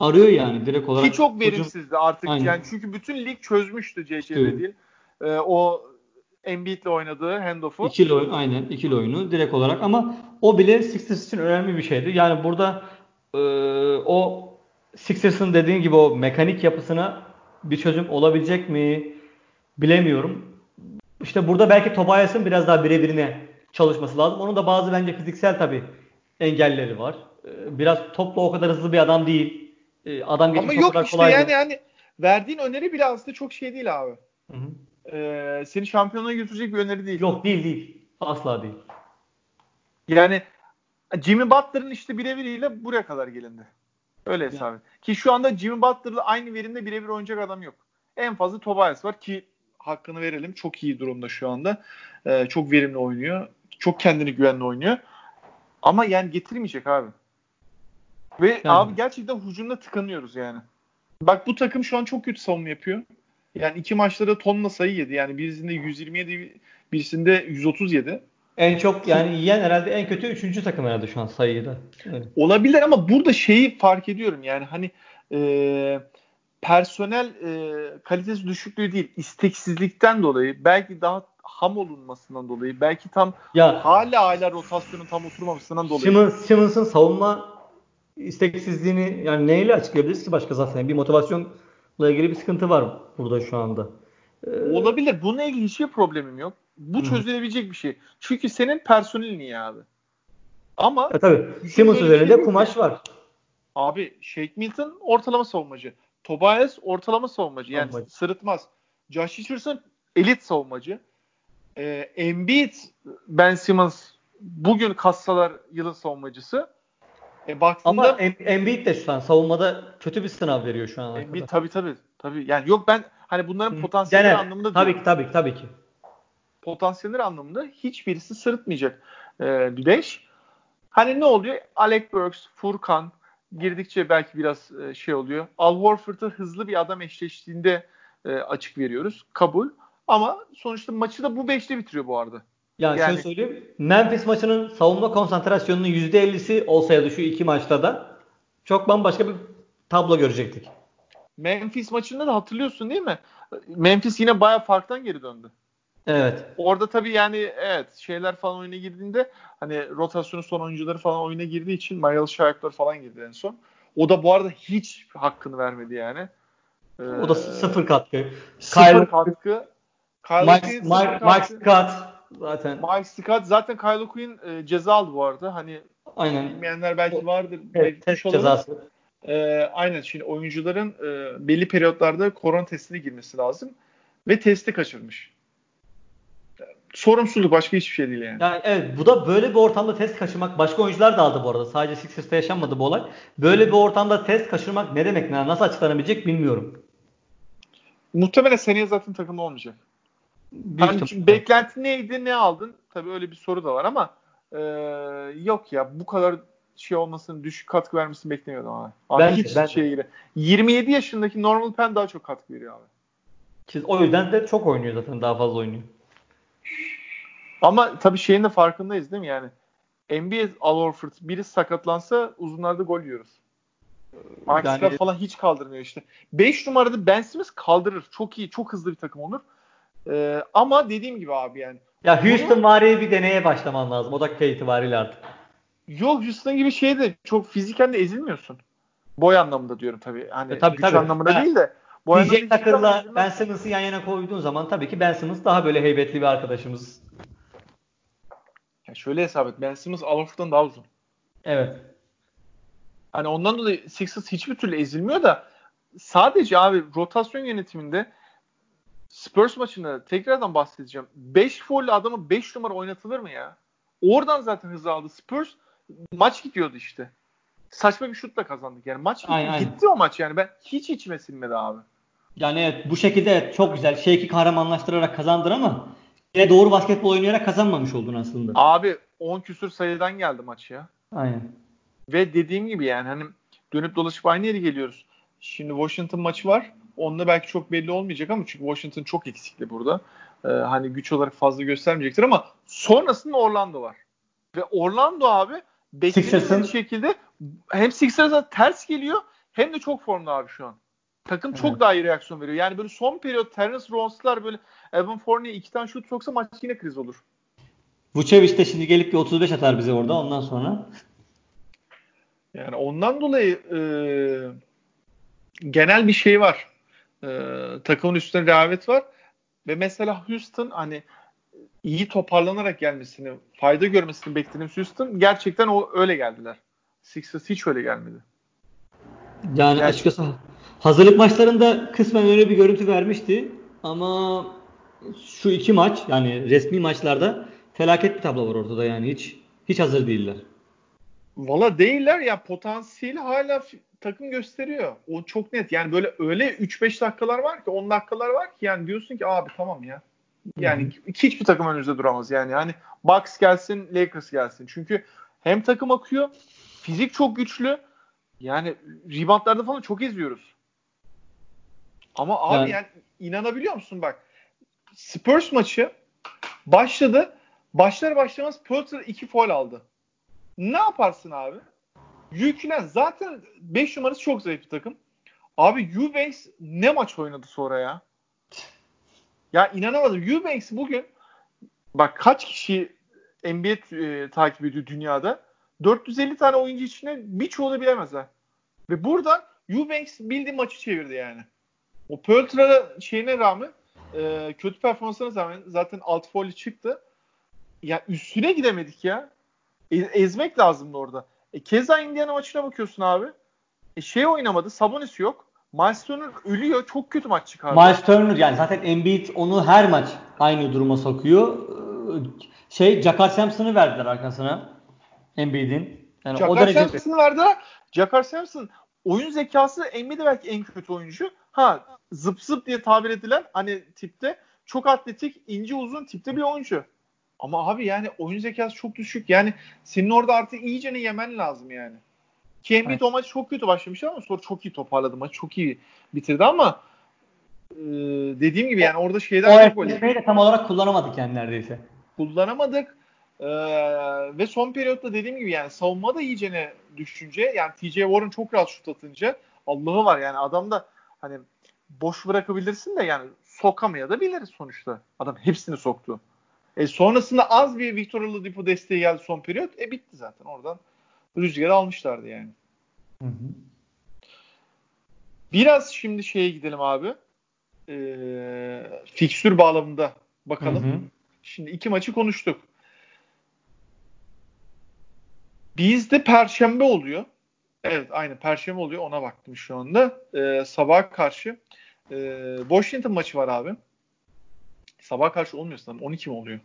arıyor yani direkt olarak. Ki çok verimsizdi artık Aynen. yani çünkü bütün lig çözmüştü J.J. Redick'in. Ee, o Embiid'le oynadığı handoff'u. İkili oyun aynen ikili oyunu direkt olarak ama o bile Sixers için önemli bir şeydi. Yani burada e, o Sixers'ın dediğin gibi o mekanik yapısına bir çözüm olabilecek mi bilemiyorum. İşte burada belki Tobias'ın biraz daha birebirine çalışması lazım. Onun da bazı bence fiziksel tabii engelleri var. Ee, biraz topla o kadar hızlı bir adam değil. Ee, adam Ama yok işte kolay yani, yani verdiğin öneri bile aslında çok şey değil abi. Hı hı. Ee, seni şampiyonluğa götürecek bir öneri değil. Yok değil değil. Asla değil. Yani Jimmy Butler'ın işte birebiriyle buraya kadar gelindi. Öyle hesap et. Ki şu anda Jimmy Butler'la aynı verimde birebir oynayacak adam yok. En fazla Tobias var ki hakkını verelim. Çok iyi durumda şu anda. Ee, çok verimli oynuyor. Çok kendini güvenli oynuyor. Ama yani getirmeyecek abi. Ve yani. abi gerçekten hücumda tıkanıyoruz yani. Bak bu takım şu an çok kötü savunma yapıyor. Yani iki maçlarda tonla sayı yedi. Yani birisinde 127, birisinde 137. En çok yani yiyen herhalde en kötü üçüncü takım herhalde şu an sayıda. Evet. Olabilir ama burada şeyi fark ediyorum yani hani e, personel e, kalitesi düşüklüğü değil isteksizlikten dolayı belki daha ham olunmasından dolayı belki tam ya, hala hala rotasyonun tam oturmamasından dolayı. Simmons, Simmons'ın savunma isteksizliğini yani neyle açıklayabiliriz ki başka zaten bir motivasyonla ilgili bir sıkıntı var burada şu anda. Ee, Olabilir. Bununla ilgili hiçbir problemim yok. Bu çözülebilecek bir şey. Çünkü senin personelin iyi abi. Ama e, tabii. Simmons üzerinde şey kumaş var. Abi Shake Milton ortalama savunmacı. Tobias ortalama savunmacı. Yani savunmacı. sırıtmaz. Josh Richardson elit savunmacı. Ee, Embiid, Ben Simmons bugün kassalar yılın savunmacısı. E baktığında, Ama Embiid de şu an savunmada kötü bir sınav veriyor şu an. Embiid tabii tabii. tabii. Yani yok ben hani bunların potansiyeli Genel, anlamında Tabii ki tabii ki tabii ki. Potansiyelleri anlamında hiçbirisi sırıtmayacak e, Güneş. Hani ne oluyor? Alec Burks, Furkan girdikçe belki biraz e, şey oluyor. Al Horford'a hızlı bir adam eşleştiğinde e, açık veriyoruz. Kabul. Ama sonuçta maçı da bu beşte bitiriyor bu arada. Yani, yani şöyle söyleyeyim. Memphis maçının savunma konsantrasyonunun %50'si olsaydı şu iki maçta da çok bambaşka bir tablo görecektik. Memphis maçında da hatırlıyorsun değil mi? Memphis yine baya farktan geri döndü. Evet. Orada tabii yani evet şeyler falan oyuna girdiğinde hani rotasyonun son oyuncuları falan oyuna girdiği için Miles Shark'lar falan girdi en son. O da bu arada hiç hakkını vermedi yani. Ee, o da sıfır katkı. Sıfır Kyle, katkı. Kyle Mike, Mike, Mike Scott zaten. Mike Scott zaten Kyle Quinn e, ceza aldı bu arada. Hani Aynen. bilmeyenler belki vardır. Evet, test cezası. E, aynen şimdi oyuncuların e, belli periyotlarda korona testine girmesi lazım ve testi kaçırmış sorumsuzluk başka hiçbir şey değil yani. yani. Evet bu da böyle bir ortamda test kaçırmak başka oyuncular da aldı bu arada. Sadece Sixers'ta yaşanmadı bu olay. Böyle bir ortamda test kaçırmak ne demek? Nasıl açıklanabilecek bilmiyorum. Muhtemelen seneye zaten takımda olmayacak. Hani beklenti neydi ne aldın? Tabii öyle bir soru da var ama e, yok ya bu kadar şey olmasını düşük katkı vermesini beklemiyordum abi. abi ben hiç ben şey 27 yaşındaki normal pen daha çok katkı veriyor abi. Ki o yüzden de çok oynuyor zaten daha fazla oynuyor. Ama tabii şeyin de farkındayız değil mi yani? NBA Al Horford biri sakatlansa uzunlarda gol yiyoruz. Max yani, falan hiç kaldırmıyor işte. 5 numarada Ben Simmons kaldırır. Çok iyi, çok hızlı bir takım olur. Ee, ama dediğim gibi abi yani. Ya Houston bunu... vari bir deneye başlaman lazım. O dakika itibariyle artık. Yok Houston gibi şey de çok fiziken de ezilmiyorsun. Boy anlamında diyorum tabii. Hani e, tabii, güç tabii. anlamında yani, değil de. DJ Tucker'la Ben Simmons'ı yan yana koyduğun zaman tabii ki Ben Simmons daha böyle heybetli bir arkadaşımız. Yani şöyle hesap et. Ben Simmons Al Horford'dan daha uzun. Evet. Hani ondan dolayı Sixers hiçbir türlü ezilmiyor da sadece abi rotasyon yönetiminde Spurs maçında tekrardan bahsedeceğim. 5 foul adamı 5 numara oynatılır mı ya? Oradan zaten hız aldı. Spurs maç gidiyordu işte. Saçma bir şutla kazandık yani. Maç gitti, aynen, gitti o maç yani. Ben hiç içime sinmedi abi. Yani evet bu şekilde evet, çok güzel. Şeyki kahramanlaştırarak kazandır ama Yine doğru basketbol oynayarak kazanmamış oldun aslında. Abi 10 küsür sayıdan geldi maç ya. Aynen. Ve dediğim gibi yani hani dönüp dolaşıp aynı yere geliyoruz. Şimdi Washington maçı var. Onunla belki çok belli olmayacak ama çünkü Washington çok eksikli burada. Ee, hani güç olarak fazla göstermeyecektir ama sonrasında Orlando var. Ve Orlando abi beklediğimiz şekilde hem Sixers'a ters geliyor hem de çok formda abi şu an. Takım çok evet. daha iyi reaksiyon veriyor. Yani böyle son periyot Terence Ross'lar böyle Evan Fournier iki tane şut soksa maç yine kriz olur. Vucevic de şimdi gelip bir 35 atar bize orada ondan sonra. Yani ondan dolayı e, genel bir şey var. E, takımın üstüne rehavet var. Ve mesela Houston hani iyi toparlanarak gelmesini, fayda görmesini beklediğimiz Houston gerçekten o öyle geldiler. Sixers hiç öyle gelmedi. Yani, yani açıkçası hazırlık maçlarında kısmen öyle bir görüntü vermişti ama şu iki maç yani resmi maçlarda felaket bir tablo var ortada yani hiç hiç hazır değiller. Valla değiller ya potansiyeli hala takım gösteriyor. O çok net. Yani böyle öyle 3-5 dakikalar var ki 10 dakikalar var ki yani diyorsun ki abi tamam ya. Yani Hı-hı. hiçbir takım önünüzde duramaz yani. Hani Bucks gelsin, Lakers gelsin. Çünkü hem takım akıyor, fizik çok güçlü. Yani reboundlarda falan çok izliyoruz. Ama abi yani, yani inanabiliyor musun bak. Spurs maçı başladı. Başlar başlamaz Porter 2 foul aldı. Ne yaparsın abi? Yüklen zaten 5 numarası çok zayıf bir takım. Abi Eubanks ne maç oynadı sonra ya? Ya inanamadım. Eubanks bugün bak kaç kişi NBA e, takip ediyor dünyada. 450 tane oyuncu içine birçoğu da bilemezler. Ve burada Eubanks bildiği maçı çevirdi yani. O Pöltra'da şeyine rağmen e, kötü performansına rağmen zaten alt folly çıktı. Ya üstüne gidemedik ya. E, ezmek lazımdı orada. E, keza Indiana maçına bakıyorsun abi. E, şey oynamadı. Sabonis yok. Miles Turner ölüyor. Çok kötü maç çıkardı. Miles Turner yani zaten Embiid onu her maç aynı duruma sokuyor. Şey Jakar Sampson'ı verdiler arkasına. Embiid'in. Yani Jakar. Sampson'ı verdiler. Jakar Sampson oyun zekası Embiid'e belki en kötü oyuncu. Ha zıp zıp diye tabir edilen hani tipte çok atletik, ince uzun tipte bir oyuncu. Ama abi yani oyun zekası çok düşük. Yani senin orada artık iyicene yemen lazım yani. Ki Embiid evet. o maç çok kötü başlamıştı ama sonra çok iyi toparladı maç. Çok iyi bitirdi ama e, dediğim gibi yani orada şeyden o çok de tam olarak kullanamadık yani neredeyse. Kullanamadık. Ee, ve son periyotta dediğim gibi yani savunma da iyicene düşünce yani TJ Warren çok rahat şut atınca Allah'ı var yani adam da hani boş bırakabilirsin de yani sokamaya da biliriz sonuçta. Adam hepsini soktu. E sonrasında az bir Victor Oladipo desteği geldi son periyot. E bitti zaten oradan. Rüzgarı almışlardı yani. Hı hı. Biraz şimdi şeye gidelim abi. Ee, fikstür bağlamında bakalım. Hı hı. Şimdi iki maçı konuştuk. Bizde perşembe oluyor. Evet aynı perşembe oluyor ona baktım şu anda. Ee, sabah karşı e, Washington maçı var abi. Sabah karşı olmuyor sanırım. 12 mi oluyor?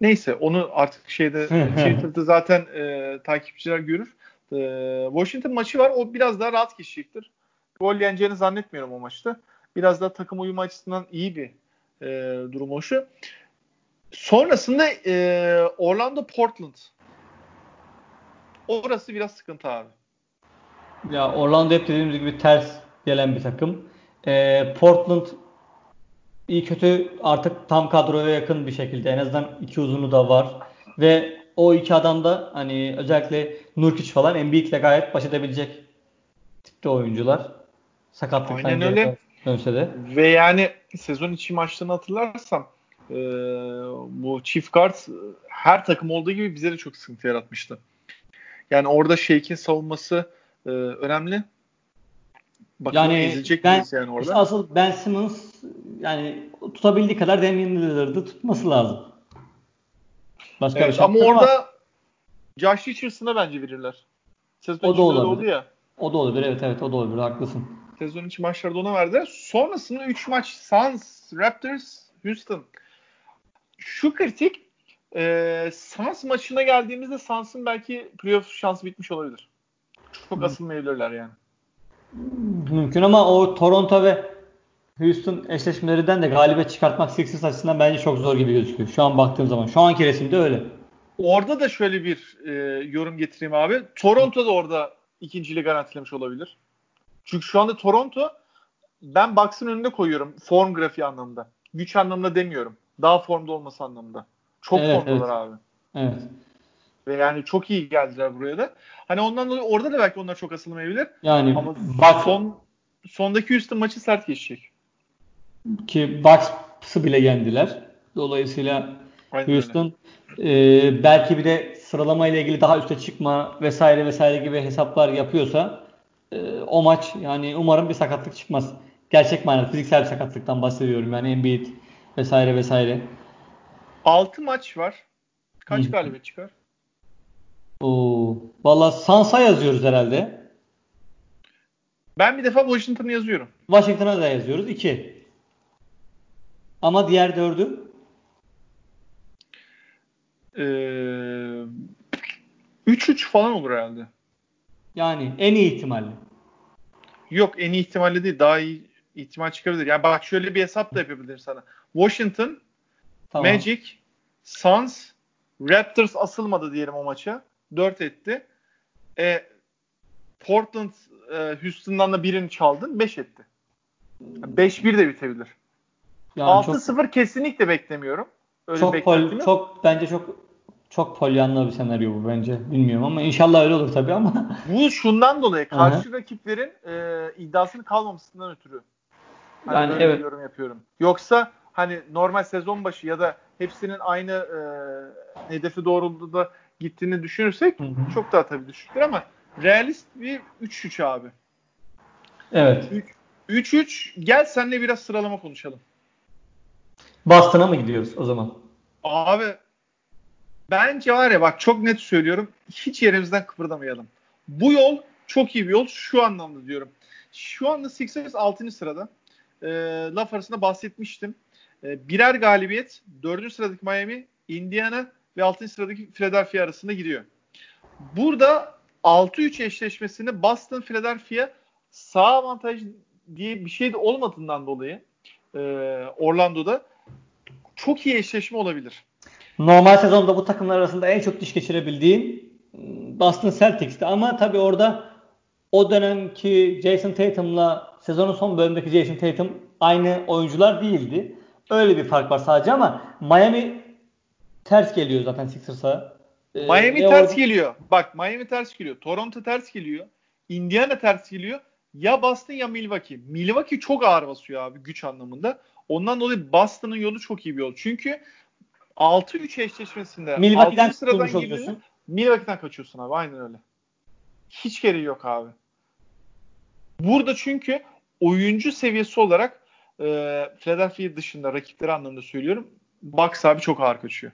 Neyse onu artık şeyde Twitter'da zaten e, takipçiler görür. E, Washington maçı var. O biraz daha rahat geçecektir. Gol yeneceğini zannetmiyorum o maçta. Biraz daha takım uyumu açısından iyi bir e, durum o şu. Sonrasında e, Orlando Portland. Orası biraz sıkıntı abi. Ya Orlando hep dediğimiz gibi ters gelen bir takım. E, Portland iyi kötü artık tam kadroya yakın bir şekilde en azından iki uzunu da var ve o iki adam da hani özellikle Nurkic falan Embiid'le gayet baş edebilecek tipte oyuncular. Sakatlıktan Aynen öyle. dönse de. Ve yani sezon içi maçlarını hatırlarsam e, bu çift kart her takım olduğu gibi bize de çok sıkıntı yaratmıştı. Yani orada Shake'in savunması e, önemli. Bakalım yani ezilecek ben, yani orada? Işte asıl Ben Simmons yani tutabildiği kadar Damian Lillard'ı tutması lazım. Başka evet, bir ama orada var. Josh Richardson'a bence verirler. Sezon o da olabilir. Oldu ya. O da olabilir. Evet evet o da olabilir. Haklısın. Sezon içi maçlarda ona verdiler. Sonrasında 3 maç Suns, Raptors, Houston. Şu kritik e, Suns maçına geldiğimizde Suns'ın belki playoff şansı bitmiş olabilir. Çok asılmayabilirler yani. Mümkün ama o Toronto ve Houston eşleşmelerinden de galibiyet çıkartmak Sixers açısından bence çok zor gibi gözüküyor. Şu an baktığım zaman. Şu anki resimde öyle. Orada da şöyle bir e, yorum getireyim abi. Toronto da orada ikinciliği garantilemiş olabilir. Çünkü şu anda Toronto ben Bucks'ın önünde koyuyorum form grafiği anlamında. Güç anlamında demiyorum. Daha formda olması anlamında. Çok evet, formdalar evet. abi. Evet. Ve yani çok iyi geldiler buraya da. Hani ondan dolayı orada da belki onlar çok asılmayabilir. Yani Ama bak, son sondaki Houston maçı sert geçecek. Ki Bucks'ı bile yendiler. Dolayısıyla Aynen Houston e, belki bir de sıralama ile ilgili daha üste çıkma vesaire vesaire gibi hesaplar yapıyorsa e, o maç yani umarım bir sakatlık çıkmaz. Gerçek manada fiziksel bir sakatlıktan bahsediyorum yani Embiid vesaire vesaire. 6 maç var. Kaç galibiyet çıkar? Oo, valla Sansa yazıyoruz herhalde. Ben bir defa Washington'ı yazıyorum. Washington'a da yazıyoruz. 2. Ama diğer dördü? Ee, 3-3 falan olur herhalde. Yani en iyi ihtimalle. Yok en iyi ihtimalle değil. Daha iyi ihtimal çıkabilir. Yani bak şöyle bir hesap da yapabilirim sana. Washington, tamam. Magic, Suns, Raptors asılmadı diyelim o maça. 4 etti. E, Portland e, Houston'dan da birini çaldın. 5 etti. 5-1 de bitebilir. Yani 6-0 çok, kesinlikle beklemiyorum. Öyle çok pol, çok bence çok çok polyanlı bir senaryo bu bence. Bilmiyorum ama inşallah öyle olur tabii ama. Bu şundan dolayı karşı Hı-hı. rakiplerin e, iddiasını kalmamasından ötürü. Hani yani evet. yorum yapıyorum. Yoksa hani normal sezon başı ya da hepsinin aynı e, hedefi doğrultuda gittiğini düşünürsek Hı-hı. çok daha tabii düşüktür ama realist bir 3-3 abi. Evet. 3-3 gel seninle biraz sıralama konuşalım. Boston'a mı gidiyoruz o zaman? Abi bence var ya bak çok net söylüyorum. Hiç yerimizden kıpırdamayalım. Bu yol çok iyi bir yol şu anlamda diyorum. Şu anda Sixers 6. sırada. E, laf arasında bahsetmiştim. E, birer galibiyet 4. sıradaki Miami, Indiana ve 6. sıradaki Philadelphia arasında gidiyor. Burada 6-3 eşleşmesinde Boston Philadelphia sağ avantaj diye bir şey de olmadığından dolayı e, Orlando'da çok iyi eşleşme olabilir. Normal sezonda bu takımlar arasında en çok diş geçirebildiğim ıı, Boston Celtics'ti ama tabii orada o dönemki Jason Tatum'la sezonun son bölümündeki Jason Tatum aynı oyuncular değildi. Öyle bir fark var sadece ama Miami ters geliyor zaten Sixers'a. Ee, Miami ters orada... geliyor. Bak Miami ters geliyor. Toronto ters geliyor. Indiana ters geliyor. Ya Boston ya Milwaukee. Milwaukee çok ağır basıyor abi güç anlamında. Ondan dolayı Boston'ın yolu çok iyi bir yol. Çünkü 6-3 eşleşmesinde Milwaukee'den sıradan girdiğinde Milwaukee'den kaçıyorsun abi. Aynen öyle. Hiç gereği yok abi. Burada çünkü oyuncu seviyesi olarak e, Philadelphia dışında rakipleri anlamında söylüyorum. Bucks abi çok ağır kaçıyor.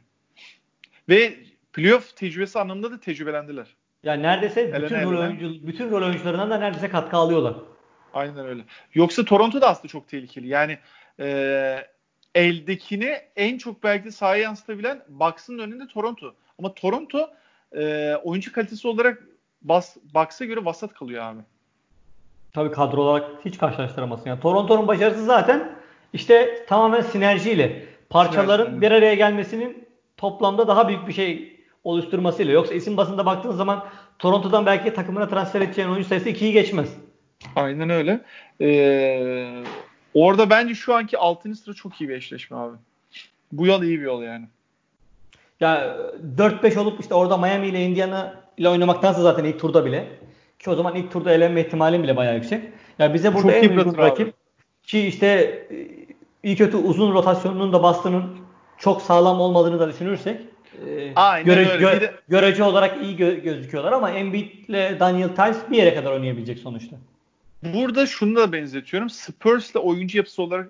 Ve playoff tecrübesi anlamında da tecrübelendiler. Yani neredeyse bütün rol, oyuncu, bütün rol oyuncularından da neredeyse katkı alıyorlar. Aynen öyle. Yoksa Toronto da aslında çok tehlikeli. Yani e, eldekini en çok belki de sahaya yansıtabilen Bucks'ın önünde Toronto. Ama Toronto e, oyuncu kalitesi olarak Bas, Bucks'a göre vasat kalıyor abi. Tabii kadro olarak hiç karşılaştıramazsın. Yani Toronto'nun başarısı zaten işte tamamen sinerjiyle parçaların Sinerji. bir araya gelmesinin toplamda daha büyük bir şey oluşturmasıyla. Yoksa isim basında baktığın zaman Toronto'dan belki takımına transfer edeceğin oyuncu sayısı 2'yi geçmez. Aynen öyle. Ee, orada bence şu anki 6. sıra çok iyi bir eşleşme abi. Bu yol iyi bir yol yani. Ya 4-5 olup işte orada Miami ile Indiana ile oynamaktansa zaten ilk turda bile ki o zaman ilk turda elenme ihtimalin bile bayağı yüksek. Ya bize burada çok en uygun rakip ki işte e, iyi kötü uzun rotasyonunun da Boston'ın çok sağlam olmadığını da düşünürsek e, Aynen göre, öyle. Gö, de... görece olarak iyi gö- gözüküyorlar ama Embiid ile Daniel Tice bir yere kadar oynayabilecek sonuçta. Burada şunu da benzetiyorum. Spurs ile oyuncu yapısı olarak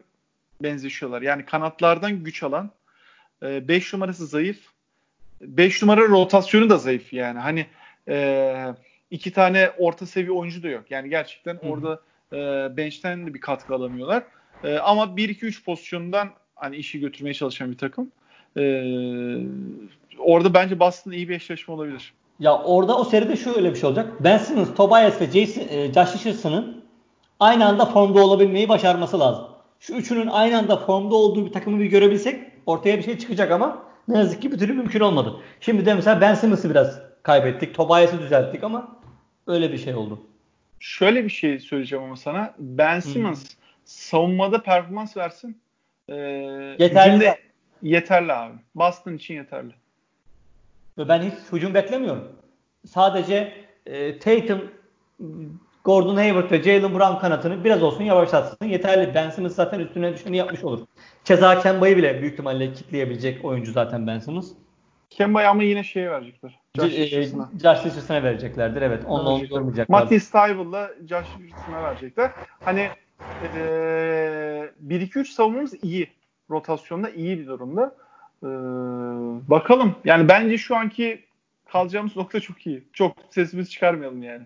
benzeşiyorlar. Yani kanatlardan güç alan 5 e, numarası zayıf. 5 numara rotasyonu da zayıf yani. Hani e, iki tane orta seviye oyuncu da yok. Yani gerçekten Hı-hı. orada e, bench'ten de bir katkı alamıyorlar. E, ama 1-2-3 pozisyonundan hani işi götürmeye çalışan bir takım. E, orada bence Boston iyi bir eşleşme olabilir. Ya orada o seride şöyle bir şey olacak. Ben Simmons, Tobias ve Jason, e, Josh Richardson'ın aynı anda formda olabilmeyi başarması lazım. Şu üçünün aynı anda formda olduğu bir takımı bir görebilsek ortaya bir şey çıkacak ama ne yazık ki bir türlü mümkün olmadı. Şimdi de mesela Ben Simmons'ı biraz kaybettik. Tobias'ı düzelttik ama öyle bir şey oldu. Şöyle bir şey söyleyeceğim ama sana. Ben Simmons hmm. savunmada performans versin. Ee, yeterli. Yeterli abi. Boston için yeterli. Ben hiç hücum beklemiyorum. Sadece e, Tatum, Gordon Hayward ve Jalen Brown kanatını biraz olsun yavaşlatsın. Yeterli. Ben Simmons zaten üstüne düşeni yapmış olur. Keza Kemba'yı bile büyük ihtimalle kitleyebilecek oyuncu zaten Ben Simmons. Kemba'yı ama yine şeye verecekler. Josh e, Richardson'a. Josh Richardson'a vereceklerdir evet. Onunla onu yormayacaklar. Matty Stival'la Josh Richardson'a verecekler. Hani ee, 1-2-3 savunmamız iyi. Rotasyonda iyi bir durumda. Ee, bakalım. Yani bence şu anki kalacağımız nokta çok iyi. Çok sesimiz çıkarmayalım yani.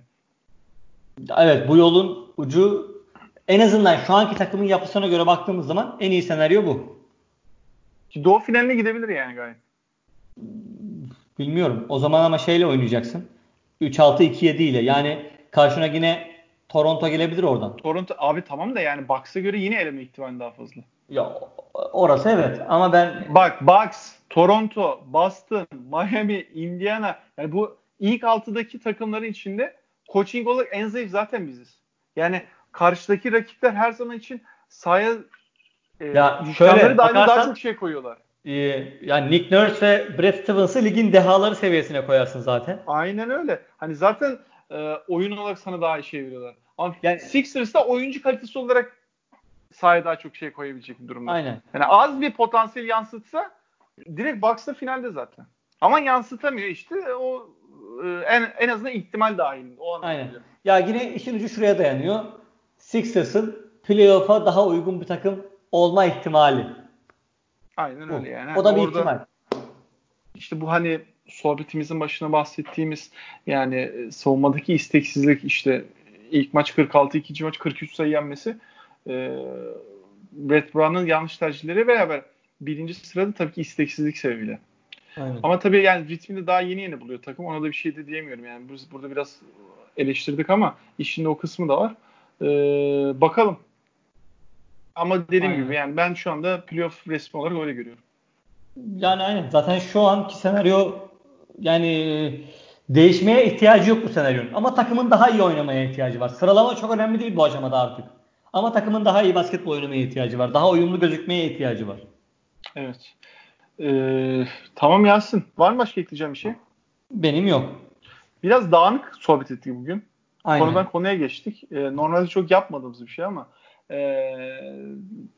Evet bu yolun ucu en azından şu anki takımın yapısına göre baktığımız zaman en iyi senaryo bu. Doğu finaline gidebilir yani gayet. Bilmiyorum. O zaman ama şeyle oynayacaksın. 3-6-2-7 ile. Yani karşına yine Toronto gelebilir oradan. Toronto abi tamam da yani Bucks'a göre yine eleme ihtimali daha fazla. Ya orası evet ama ben bak Bucks, Toronto, Boston, Miami, Indiana yani bu ilk altıdaki takımların içinde coaching olarak en zayıf zaten biziz. Yani karşıdaki rakipler her zaman için sahaya e, ya şöyle bakarsan, daha çok şey koyuyorlar. E, yani Nick Nurse ve Brett Stevens'ı ligin dehaları seviyesine koyarsın zaten. Aynen öyle. Hani zaten e, oyun olarak sana daha iyi şey veriyorlar. Yani Sixers'ta oyuncu kalitesi olarak sahaya daha çok şey koyabilecek bir durumda. Aynen. Yani az bir potansiyel yansıtsa direkt Bucks'ta finalde zaten. Ama yansıtamıyor işte o e, en, en azından ihtimal dahilinde. O Aynen. Ya yine işin ucu şuraya dayanıyor. Sixers'ın playoff'a daha uygun bir takım olma ihtimali. Aynen öyle yani. O da bir Orada, ihtimal. İşte bu hani sohbetimizin başına bahsettiğimiz yani e, savunmadaki isteksizlik işte ilk maç 46, ikinci maç 43 sayı yenmesi e, Brett Brown'ın yanlış tercihleri beraber birinci sırada tabii ki isteksizlik sebebiyle. Aynen. Ama tabii yani ritmini daha yeni yeni buluyor takım. Ona da bir şey de diyemiyorum. Yani biz burada biraz eleştirdik ama işin o kısmı da var. Ee, bakalım. Ama dediğim aynen. gibi yani ben şu anda playoff resmi olarak öyle görüyorum. Yani aynen. Zaten şu anki senaryo yani değişmeye ihtiyacı yok bu senaryonun. Ama takımın daha iyi oynamaya ihtiyacı var. Sıralama çok önemli değil bu aşamada artık. Ama takımın daha iyi basketbol oynamaya ihtiyacı var. Daha uyumlu gözükmeye ihtiyacı var. Evet. Ee, tamam Yasin. Var mı başka ekleyeceğim bir şey? Benim yok. Biraz dağınık sohbet ettik bugün. Aynen. Konudan konuya geçtik. Ee, normalde çok yapmadığımız bir şey ama e,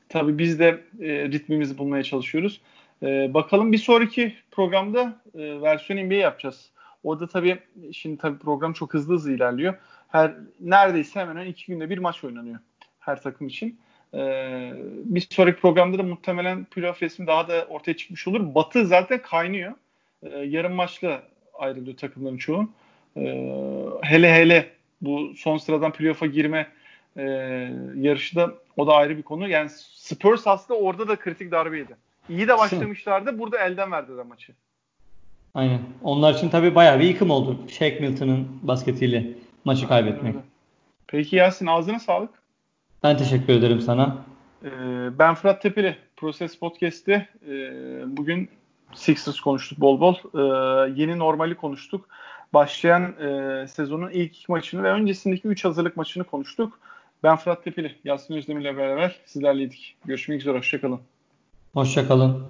tabii biz de e, ritmimizi bulmaya çalışıyoruz. E, bakalım bir sonraki programda e, versiyon NBA yapacağız. Orada tabii şimdi tabii program çok hızlı hızlı ilerliyor. Her neredeyse hemen iki günde bir maç oynanıyor her takım için. Ee, bir sonraki programda da muhtemelen playoff resmi daha da ortaya çıkmış olur. Batı zaten kaynıyor. Ee, yarım maçla ayrılıyor takımların çoğu. Ee, hele hele bu son sıradan playoff'a girme e, yarışı da o da ayrı bir konu. Yani Spurs aslında orada da kritik darbeydi. İyi de başlamışlardı. Burada elden verdiler maçı. Aynen. Onlar için tabii bayağı bir yıkım oldu. Shaq Milton'ın basketiyle maçı kaybetmek. Peki Yasin ağzına sağlık. Ben teşekkür ederim sana. Ee, ben Fırat Tepeli. Proses Podcast'te e, bugün Sixers konuştuk bol bol. Ee, yeni normali konuştuk. Başlayan e, sezonun ilk iki maçını ve öncesindeki üç hazırlık maçını konuştuk. Ben Fırat Tepeli. Yasin Özdemir ile beraber sizlerleydik. Görüşmek üzere. Hoşçakalın. Hoşçakalın.